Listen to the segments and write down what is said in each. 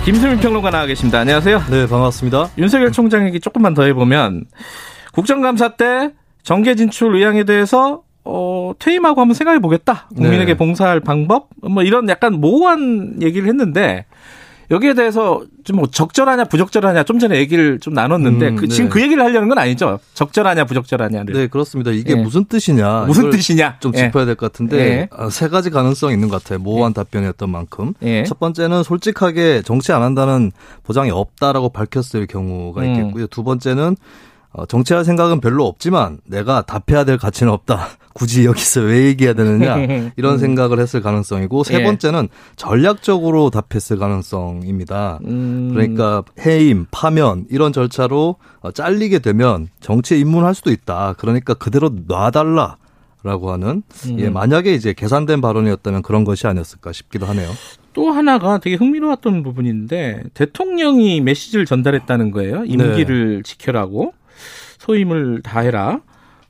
자, 김수민 평론가 나와 계십니다. 안녕하세요. 네, 반갑습니다. 윤석열 총장 얘기 조금만 더 해보면 국정감사 때 정계 진출 의향에 대해서 어, 퇴임하고 한번 생각해 보겠다. 국민에게 네. 봉사할 방법 뭐 이런 약간 모호한 얘기를 했는데 여기에 대해서 좀 뭐 적절하냐 부적절하냐 좀 전에 얘기를 좀 나눴는데 음, 그 네. 지금 그 얘기를 하려는 건 아니죠. 적절하냐 부적절하냐를 네, 그렇습니다. 이게 예. 무슨 뜻이냐. 무슨 뜻이냐 좀 예. 짚어야 될 것 같은데 예. 아, 세 가지 가능성이 있는 것 같아요. 모호한 답변이었던 만큼. 예. 첫 번째는 솔직하게 정치 안 한다는 보장이 없다라고 밝혔을 경우가 음. 있겠고요. 두 번째는 어, 정치할 생각은 별로 없지만 내가 답해야 될 가치는 없다. 굳이 여기서 왜 얘기해야 되느냐 이런 생각을 했을 가능성이고 세 음. 예. 번째는 전략적으로 답했을 가능성입니다. 음, 그러니까 해임, 파면 이런 절차로 어, 잘리게 되면 정치에 입문할 수도 있다. 그러니까 그대로 놔달라 라고 하는 음. 예, 만약에 이제 계산된 발언이었다면 그런 것이 아니었을까 싶기도 하네요. 또 하나가 되게 흥미로웠던 부분인데 대통령이 메시지를 전달했다는 거예요. 임기를 지켜라고 소임을 다해라.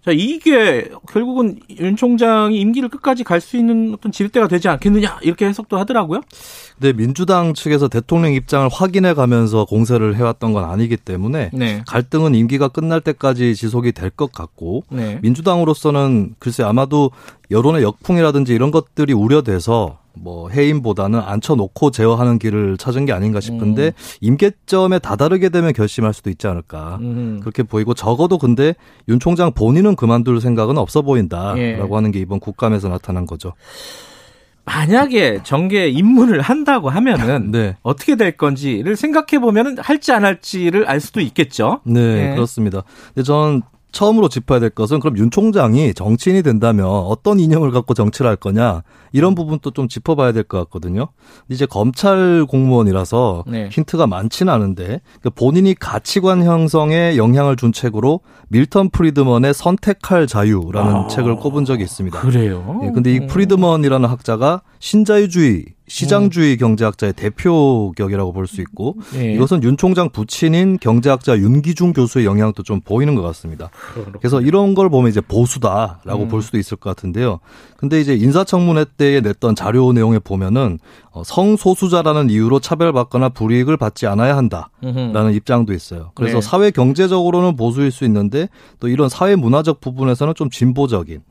자 이게 결국은 윤 총장이 임기를 끝까지 갈 수 있는 어떤 지렛대가 되지 않겠느냐 이렇게 해석도 하더라고요. 근데 민주당 측에서 대통령 입장을 확인해 가면서 공세를 해왔던 건 아니기 때문에 네. 갈등은 임기가 끝날 때까지 지속이 될 것 같고 네. 민주당으로서는 글쎄 아마도 여론의 역풍이라든지 이런 것들이 우려돼서 뭐 해임보다는 앉혀놓고 제어하는 길을 찾은 게 아닌가 싶은데 음. 임계점에 다다르게 되면 결심할 수도 있지 않을까 음. 그렇게 보이고 적어도 근데 윤 총장 본인은 그만둘 생각은 없어 보인다라고 예. 하는 게 이번 국감에서 나타난 거죠. 만약에 정계 입문을 한다고 하면은 네. 어떻게 될 건지를 생각해 보면은 할지 안 할지를 알 수도 있겠죠. 네, 네. 그렇습니다. 근데 저는 처음으로 짚어야 될 것은 그럼 윤 총장이 정치인이 된다면 어떤 이념을 갖고 정치를 할 거냐 이런 부분도 좀 짚어봐야 될 것 같거든요. 이제 검찰 공무원이라서 네. 힌트가 많지는 않은데 그러니까 본인이 가치관 형성에 영향을 준 책으로 밀턴 프리드먼의 선택할 자유라는 아. 책을 꼽은 적이 있습니다. 그래요. 예, 근데 이 프리드먼이라는 학자가 신자유주의, 시장주의 경제학자의 대표격이라고 볼 수 있고 예. 이것은 윤 총장 부친인 경제학자 윤기중 교수의 영향도 좀 보이는 것 같습니다. 그래서 이런 걸 보면 이제 보수다라고 음. 볼 수도 있을 것 같은데요. 근데 이제 인사청문회 때에 냈던 자료 내용에 보면은 어, 성소수자라는 이유로 차별받거나 불이익을 받지 않아야 한다라는. 입장도 있어요. 그래서 네. 사회 경제적으로는 보수일 수 있는데 또 이런 사회 문화적 부분에서는 좀 진보적인.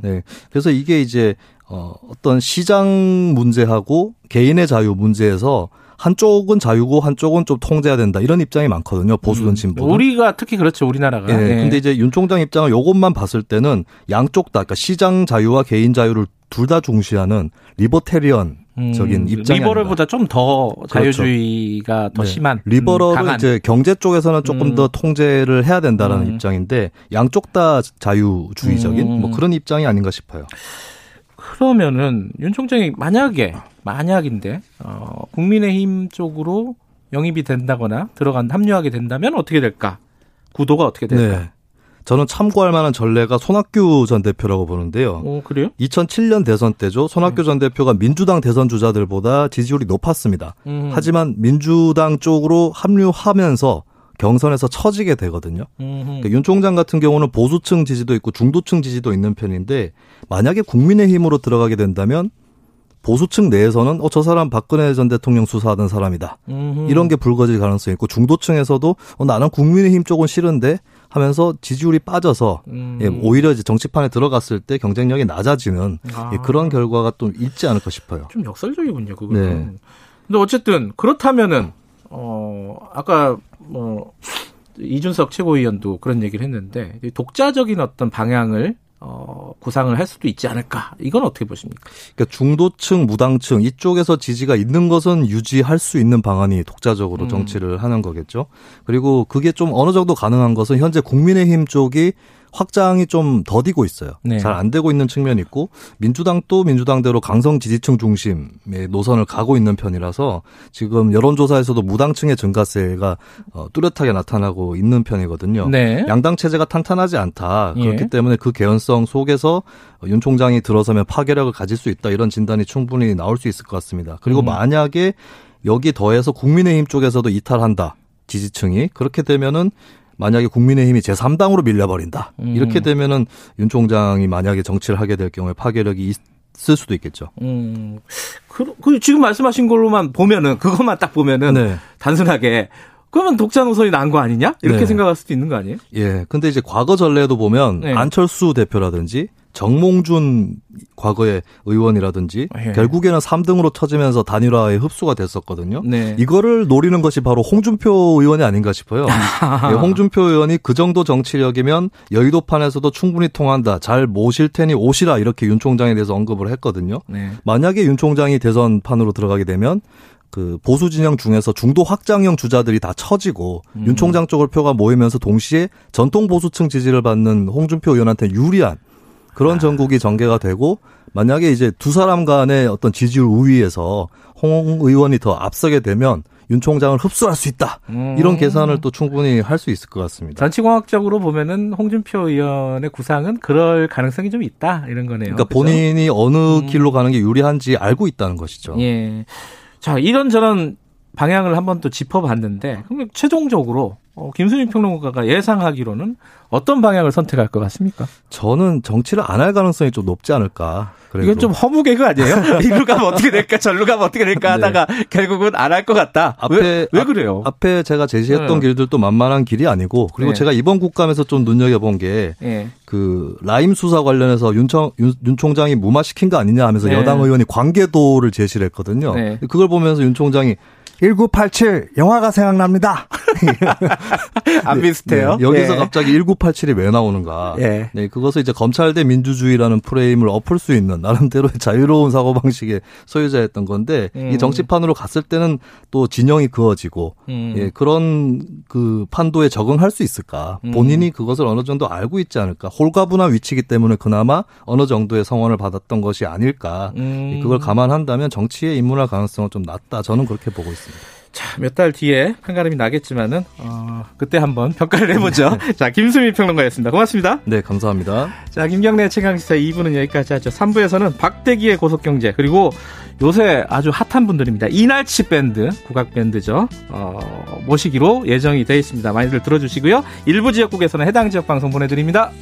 네. 그래서 이게 이제 어 어떤 시장 문제하고 개인의 자유 문제에서 한쪽은 자유고 한쪽은 좀 통제해야 된다 이런 입장이 많거든요. 보수든 진보든. 우리가 특히 그렇죠. 우리나라가. 예. 예. 근데 이제 윤 총장 입장을 요것만 봤을 때는 양쪽 다 그러니까 시장 자유와 개인 자유를 둘 다 중시하는 리버테리언 적인 음, 입장이 리버럴보다 좀 더 자유주의가 더 네. 심한 리버럴은 음. 이제 경제 쪽에서는 조금 음. 더 통제를 해야 된다라는 음. 입장인데 양쪽 다 자유주의적인 음. 뭐 그런 입장이 아닌가 싶어요. 그러면은 윤 총장이 만약에 만약인데 어, 국민의힘 쪽으로 영입이 된다거나 들어간 합류하게 된다면 어떻게 될까? 구도가 어떻게 될까? 네. 저는 참고할 만한 전례가 손학규 전 대표라고 보는데요. 어 그래요? 2007년 대선 때죠. 손학규 전 대표가 민주당 대선 주자들보다 지지율이 높았습니다. 음. 하지만 민주당 쪽으로 합류하면서 경선에서 처지게 되거든요. 음. 그러니까 윤 총장 같은 경우는 보수층 지지도 있고 중도층 지지도 있는 편인데 만약에 국민의힘으로 들어가게 된다면 보수층 내에서는 어 저 사람 박근혜 전 대통령 수사하던 사람이다. 음. 이런 게 불거질 가능성이 있고 중도층에서도 어, 나는 국민의힘 쪽은 싫은데 하면서 지지율이 빠져서 음. 예, 오히려 이제 정치판에 들어갔을 때 경쟁력이 낮아지는 아. 예, 그런 결과가 좀 있지 않을까 싶어요. 좀 역설적이군요, 그거는. 네. 근데 어쨌든 그렇다면은 어 아까 뭐 이준석 최고위원도 그런 얘기를 했는데 이 독자적인 어떤 방향을 어 구상을 할 수도 있지 않을까? 이건 어떻게 보십니까? 그러니까 중도층, 무당층 이쪽에서 지지가 있는 것은 유지할 수 있는 방안이 독자적으로 음. 정치를 하는 거겠죠. 그리고 그게 좀 어느 정도 가능한 것은 현재 국민의힘 쪽이 확장이 좀 더디고 있어요. 네. 잘안 되고 있는 측면이 있고 민주당도 민주당대로 강성 지지층 중심의 노선을 가고 있는 편이라서 지금 여론조사에서도 무당층의 증가세가 어, 뚜렷하게 나타나고 있는 편이거든요. 네. 양당 체제가 탄탄하지 않다. 예. 그렇기 때문에 그 개연성 속에서 윤 총장이 들어서면 파괴력을 가질 수 있다. 이런 진단이 충분히 나올 수 있을 것 같습니다. 그리고 음. 만약에 여기 더해서 국민의힘 쪽에서도 이탈한다. 지지층이 그렇게 되면은 만약에 국민의힘이 제3당으로 밀려버린다. 음. 이렇게 되면은 윤 총장이 만약에 정치를 하게 될 경우에 파괴력이 있을 수도 있겠죠. 음, 그, 그 지금 말씀하신 걸로만 보면은 그것만 딱 보면은 네. 단순하게 그러면 독자 노선이 나은 거 아니냐 이렇게 네. 생각할 수도 있는 거 아니에요? 예. 근데 이제 과거 전례도 보면 네. 안철수 대표라든지 정몽준 과거의 의원이라든지 예. 결국에는 3등으로 쳐지면서 단일화에 흡수가 됐었거든요. 네. 이거를 노리는 것이 바로 홍준표 의원이 아닌가 싶어요. 예, 홍준표 의원이 그 정도 정치력이면 여의도판에서도 충분히 통한다. 잘 모실 테니 오시라 이렇게 윤 총장에 대해서 언급을 했거든요. 네. 만약에 윤 총장이 대선판으로 들어가게 되면 그 보수 진영 중에서 중도 확장형 주자들이 다 처지고 음. 윤 총장 쪽을 표가 모이면서 동시에 전통 보수층 지지를 받는 홍준표 의원한테 유리한 그런 아. 전국이 전개가 되고 만약에 이제 두 사람 간의 어떤 지지율 우위에서 홍 의원이 더 앞서게 되면 윤 총장을 흡수할 수 있다. 음. 이런 계산을 또 충분히 할 수 있을 것 같습니다. 정치공학적으로 보면은 홍준표 의원의 구상은 그럴 가능성이 좀 있다 이런 거네요. 그러니까 그죠? 본인이 어느 음. 길로 가는 게 유리한지 알고 있다는 것이죠. 예. 자, 이런저런 방향을 한번 또 짚어봤는데, 그럼 최종적으로, 어, 김수민 평론가가 예상하기로는 어떤 방향을 선택할 것 같습니까? 저는 정치를 안 할 가능성이 좀 높지 않을까. 그래도. 이건 좀 허무 개그 아니에요? 이리로 가면 어떻게 될까, 절로 가면 어떻게 될까 하다가 결국은 안 할 것 같다. 앞에 왜, 왜 앞- 그래요? 앞에 제가 제시했던 네. 길들도 만만한 길이 아니고 그리고 네. 제가 이번 국감에서 좀 눈여겨본 게 예. 그 라임 수사 관련해서 윤청, 윤, 윤 총장이 무마시킨 거 아니냐 하면서 네. 여당 의원이 관계도를 제시를 했거든요. 네. 그걸 보면서 윤 총장이 1987 영화가 생각납니다. 안 비슷해요? 네, 여기서 예. 갑자기 1987이 왜 나오는가. 예. 네, 그것을 이제 검찰 대 민주주의라는 프레임을 엎을 수 있는 나름대로의 자유로운 사고 방식의 소유자였던 건데 음. 이 정치판으로 갔을 때는 또 진영이 그어지고 음. 예, 그런 그 판도에 적응할 수 있을까? 음. 본인이 그것을 어느 정도 알고 있지 않을까? 홀가분한 위치이기 때문에 그나마 어느 정도의 성원을 받았던 것이 아닐까? 음. 그걸 감안한다면 정치에 입문할 가능성은 좀 낮다. 저는 그렇게 보고 있습니다. 자, 몇 달 뒤에 판가름이 나겠지만은, 어, 그때 한번 평가를 해보죠. 자, 김수민 평론가였습니다. 고맙습니다. 네, 감사합니다. 자, 김경래 최강시사 2부는 여기까지 하죠. 3부에서는 박대기의 고속경제, 그리고 요새 아주 핫한 분들입니다. 이날치 밴드, 국악밴드죠. 어, 모시기로 예정이 되어 있습니다. 많이들 들어주시고요. 일부 지역국에서는 해당 지역 방송 보내드립니다.